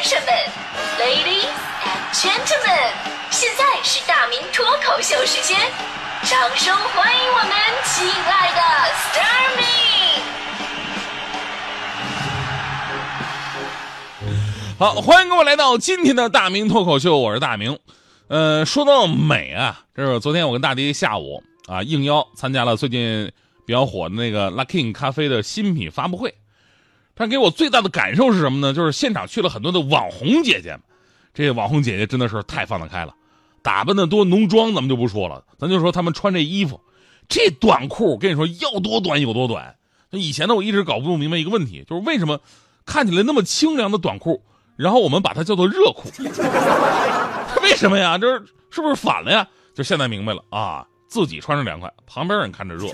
先生们，Ladies and Gentlemen，现在是大明脱口秀时间，掌声欢迎我们亲爱的 s t a r m y 好，欢迎各位来到今天的大明脱口秀，我是大明。呃，说到美啊，这是昨天我跟大迪下午啊应邀参加了最近比较火的那个 Luckin 咖啡的新品发布会。但给我最大的感受是什么呢？就是现场去了很多的网红姐姐，这些网红姐姐真的是太放得开了，打扮的多浓妆，咱们就不说了，咱就说她们穿这衣服，这短裤，跟你说要多短有多短。以前呢，我一直搞不明白一个问题，就是为什么看起来那么清凉的短裤，然后我们把它叫做热裤，为什么呀？这是是不是反了呀？就现在明白了啊，自己穿着凉快，旁边人看着热。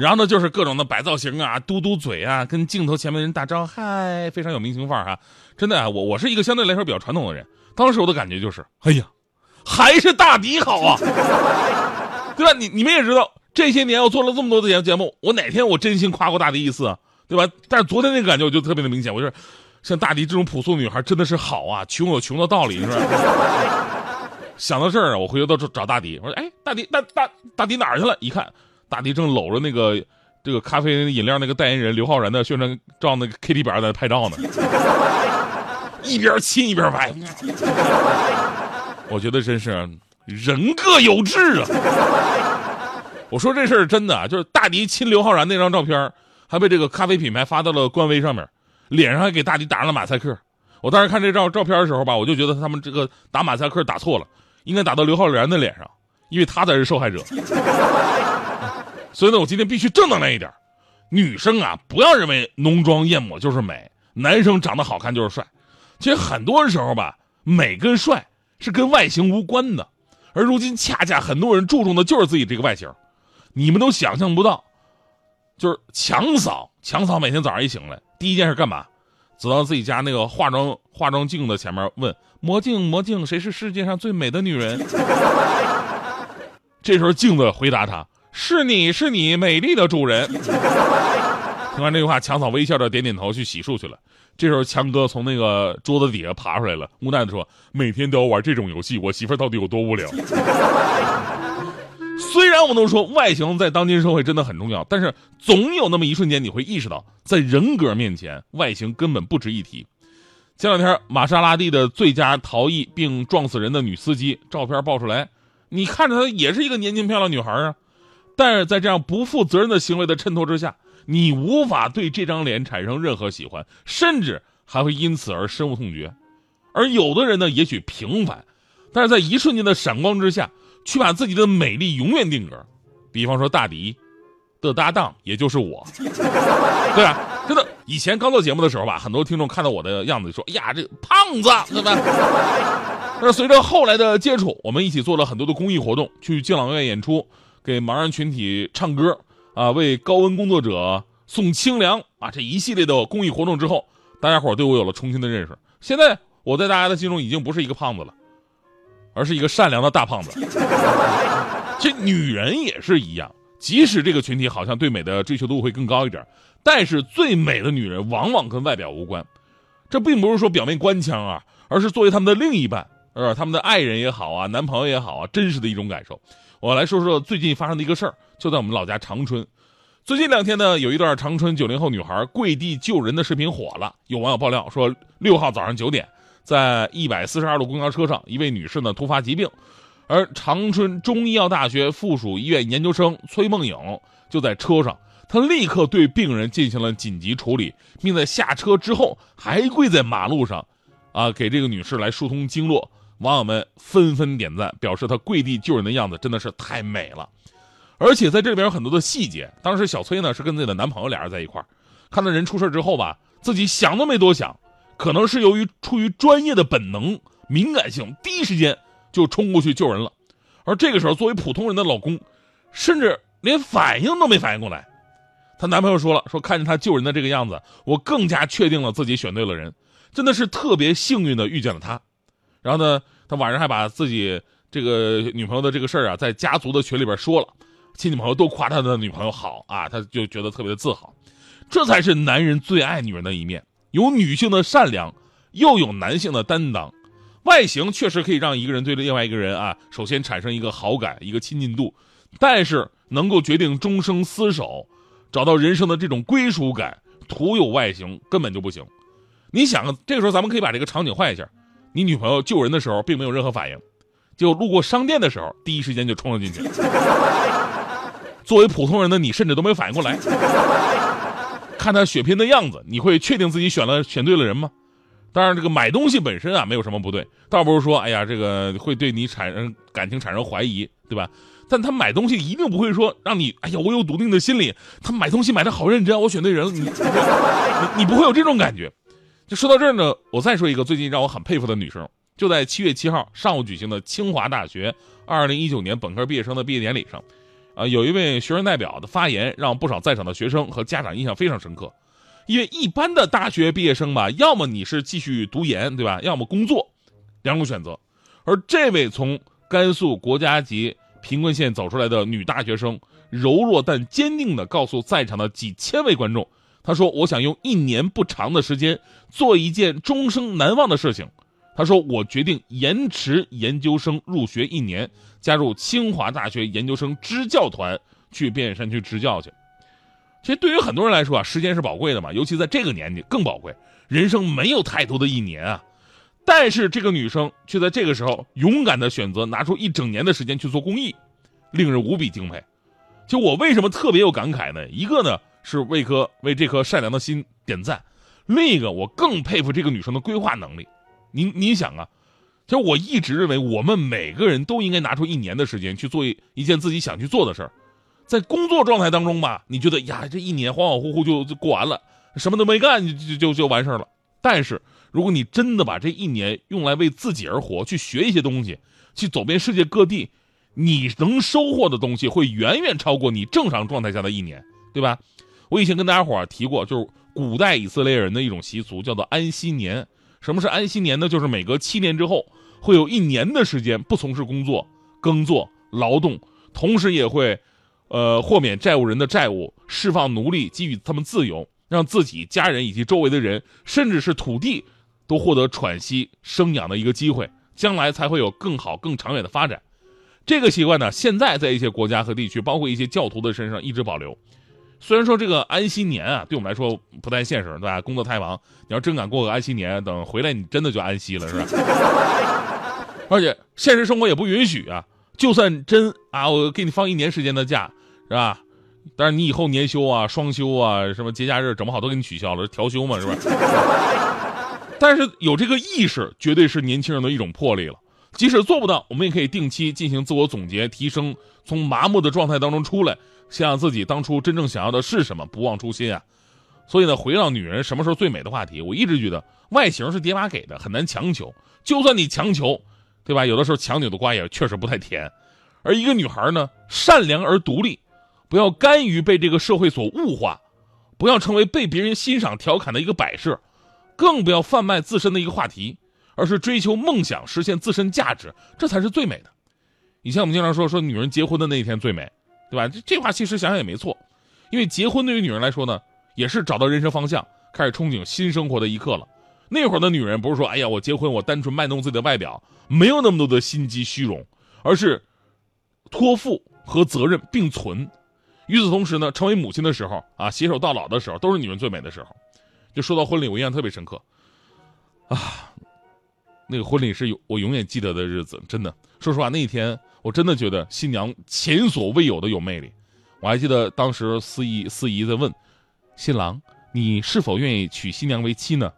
然后呢，就是各种的摆造型啊，嘟嘟嘴啊，跟镜头前面人打招呼，嗨，非常有明星范儿哈。真的啊，我我是一个相对来说比较传统的人，当时我的感觉就是，哎呀，还是大迪好啊，对吧？你你们也知道，这些年我做了这么多的节节目，我哪天我真心夸过大迪一次啊，对吧？但是昨天那个感觉我就特别的明显，我就是像大迪这种朴素女孩真的是好啊，穷有穷的道理是吧？想到这儿啊，我回头到找大迪，我说，哎，大迪大大大迪哪儿去了？一看。大迪正搂着那个这个咖啡饮料那个代言人刘昊然的宣传照，那个 K T 板在拍照呢，一边亲一边拍。我觉得真是人各有志啊！我说这事儿真的，就是大迪亲刘昊然那张照片，还被这个咖啡品牌发到了官微上面，脸上还给大迪打上了马赛克。我当时看这照照片的时候吧，我就觉得他们这个打马赛克打错了，应该打到刘昊然的脸上，因为他才是受害者。所以呢，我今天必须正能量一点。女生啊，不要认为浓妆艳抹就是美，男生长得好看就是帅。其实很多时候吧，美跟帅是跟外形无关的。而如今恰恰很多人注重的就是自己这个外形。你们都想象不到，就是强嫂，强嫂每天早上一醒来，第一件事干嘛？走到自己家那个化妆化妆镜的前面，问魔镜魔镜，谁是世界上最美的女人？这时候镜子回答他。是你是你美丽的主人。听完这句话，强嫂微笑着点点头，去洗漱去了。这时候，强哥从那个桌子底下爬出来了，无奈的说：“每天都要玩这种游戏，我媳妇到底有多无聊？” 虽然我们都说外形在当今社会真的很重要，但是总有那么一瞬间，你会意识到，在人格面前，外形根本不值一提。前两天，玛莎拉蒂的最佳逃逸并撞死人的女司机照片爆出来，你看着她也是一个年轻漂亮女孩啊。但是在这样不负责任的行为的衬托之下，你无法对这张脸产生任何喜欢，甚至还会因此而深恶痛绝。而有的人呢，也许平凡，但是在一瞬间的闪光之下，却把自己的美丽永远定格。比方说大迪的搭档，也就是我，对吧？真的，以前刚做节目的时候吧，很多听众看到我的样子说：“哎呀，这胖子，对吧？” 那随着后来的接触，我们一起做了很多的公益活动，去敬老院演出。给盲人群体唱歌啊，为高温工作者送清凉啊，这一系列的公益活动之后，大家伙对我有了重新的认识。现在我在大家的心中已经不是一个胖子了，而是一个善良的大胖子。这女人也是一样，即使这个群体好像对美的追求度会更高一点，但是最美的女人往往跟外表无关。这并不是说表面官腔啊，而是作为他们的另一半，呃，他们的爱人也好啊，男朋友也好啊，真实的一种感受。我来说说最近发生的一个事儿，就在我们老家长春。最近两天呢，有一段长春九零后女孩跪地救人的视频火了。有网友爆料说，六号早上九点，在一百四十二路公交车上，一位女士呢突发疾病，而长春中医药大学附属医院研究生崔梦颖就在车上，她立刻对病人进行了紧急处理，并在下车之后还跪在马路上，啊，给这个女士来疏通经络。网友们纷纷点赞，表示她跪地救人的样子真的是太美了，而且在这里边有很多的细节。当时小崔呢是跟自己的男朋友俩人在一块看到人出事之后吧，自己想都没多想，可能是由于出于专业的本能、敏感性，第一时间就冲过去救人了。而这个时候，作为普通人的老公，甚至连反应都没反应过来。她男朋友说了，说看见她救人的这个样子，我更加确定了自己选对了人，真的是特别幸运的遇见了他。然后呢，他晚上还把自己这个女朋友的这个事儿啊，在家族的群里边说了，亲戚朋友都夸他的女朋友好啊，他就觉得特别的自豪。这才是男人最爱女人的一面，有女性的善良又有男性的担当。外形确实可以让一个人对另外一个人啊，首先产生一个好感、一个亲近度，但是能够决定终生厮守、找到人生的这种归属感，徒有外形根本就不行。你想，这个时候咱们可以把这个场景换一下：你女朋友救人的时候并没有任何反应，就路过商店的时候，第一时间就冲了进去。作为普通人的你，甚至都没有反应过来。看他血拼的样子，你会确定自己选了选对了人吗？当然，这个买东西本身啊，没有什么不对，倒不是说，哎呀，这个会对你产生感情产生怀疑，对吧？但他买东西一定不会说让你，哎呀，我有笃定的心理，他买东西买的好认真，我选对人了，你 你你不会有这种感觉。就说到这儿呢，我再说一个最近让我很佩服的女生，就在七月七号上午举行的清华大学二零一九年本科毕业生的毕业典礼上，啊，有一位学生代表的发言让不少在场的学生和家长印象非常深刻。因为一般的大学毕业生吧，要么你是继续读研，对吧？要么工作，两种选择。而这位从甘肃国家级贫困县走出来的女大学生，柔弱但坚定地告诉在场的几千位观众：“他说，我想用一年不长的时间做一件终生难忘的事情。他说，我决定延迟研究生入学一年，加入清华大学研究生支教团，去边远山区支教去。”其实对于很多人来说啊，时间是宝贵的嘛，尤其在这个年纪更宝贵。人生没有太多的一年啊，但是这个女生却在这个时候勇敢的选择拿出一整年的时间去做公益，令人无比敬佩。就我为什么特别有感慨呢？一个呢是为颗为这颗善良的心点赞，另一个我更佩服这个女生的规划能力。您您想啊，其实我一直认为我们每个人都应该拿出一年的时间去做一件自己想去做的事儿。在工作状态当中吧，你觉得呀，这一年恍恍惚惚就就过完了，什么都没干就就就就完事儿了。但是，如果你真的把这一年用来为自己而活，去学一些东西，去走遍世界各地，你能收获的东西会远远超过你正常状态下的一年，对吧？我以前跟大家伙儿提过，就是古代以色列人的一种习俗，叫做安息年。什么是安息年呢？就是每隔七年之后，会有一年的时间不从事工作、耕作、劳动，同时也会。呃，豁免债务人的债务，释放奴隶，给予他们自由，让自己、家人以及周围的人，甚至是土地，都获得喘息、生养的一个机会，将来才会有更好、更长远的发展。这个习惯呢，现在在一些国家和地区，包括一些教徒的身上一直保留。虽然说这个安息年啊，对我们来说不太现实，对吧？工作太忙，你要真敢过个安息年，等回来你真的就安息了，是吧？而且现实生活也不允许啊。就算真啊，我给你放一年时间的假。是吧？但是你以后年休啊、双休啊、什么节假日整不好都给你取消了，调休嘛，是吧？但是有这个意识，绝对是年轻人的一种魄力了。即使做不到，我们也可以定期进行自我总结、提升，从麻木的状态当中出来，想想自己当初真正想要的是什么，不忘初心啊。所以呢，回到女人什么时候最美的话题，我一直觉得外形是爹妈给的，很难强求。就算你强求，对吧？有的时候强扭的瓜也确实不太甜。而一个女孩呢，善良而独立。不要甘于被这个社会所物化，不要成为被别人欣赏调侃的一个摆设，更不要贩卖自身的一个话题，而是追求梦想，实现自身价值，这才是最美的。以前我们经常说说女人结婚的那一天最美，对吧？这这话其实想想也没错，因为结婚对于女人来说呢，也是找到人生方向，开始憧憬新生活的一刻了。那会儿的女人不是说，哎呀，我结婚，我单纯卖弄自己的外表，没有那么多的心机虚荣，而是托付和责任并存。与此同时呢，成为母亲的时候啊，携手到老的时候，都是女人最美的时候。就说到婚礼，我印象特别深刻，啊，那个婚礼是我永远记得的日子。真的，说实话，那一天我真的觉得新娘前所未有的有魅力。我还记得当时司仪司仪在问新郎：“你是否愿意娶新娘为妻呢？”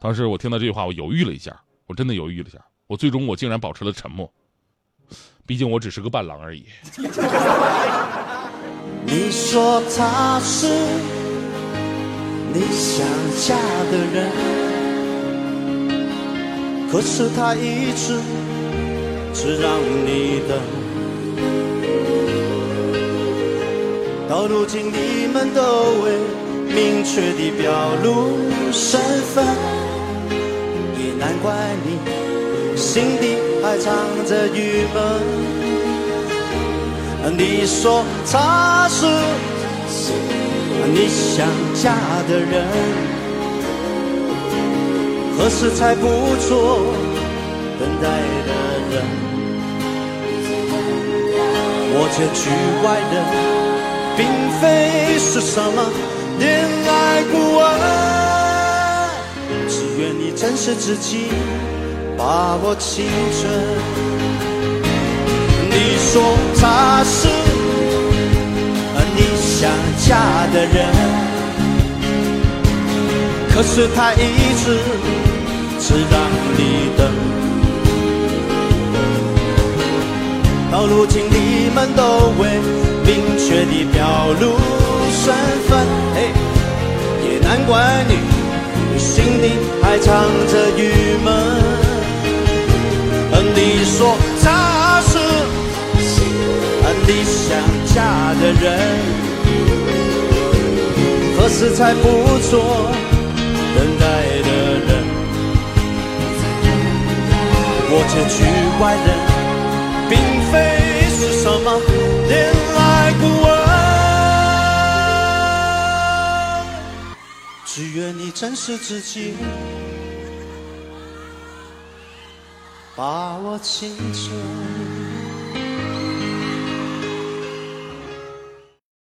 当时我听到这句话，我犹豫了一下，我真的犹豫了一下，我最终我竟然保持了沉默。毕竟我只是个伴郎而已。你说他是你想嫁的人，可是他一直是让你等。到如今你们都未明确地表露身份，也难怪你心底还藏着郁闷。你说他是你想嫁的人，何时才不做等待这局外人，并非是什么恋爱顾问，只愿你珍惜自己，把握青春。你说他是你想嫁的人，可是他一直只让你等。到如今你们都未明确地表露身份，嘿也难怪你心里还藏着郁闷。你说他是你想嫁的人，何时才不做等待的人？我这局外人，并非是什么恋爱顾问，只愿你真实自己，把握青春。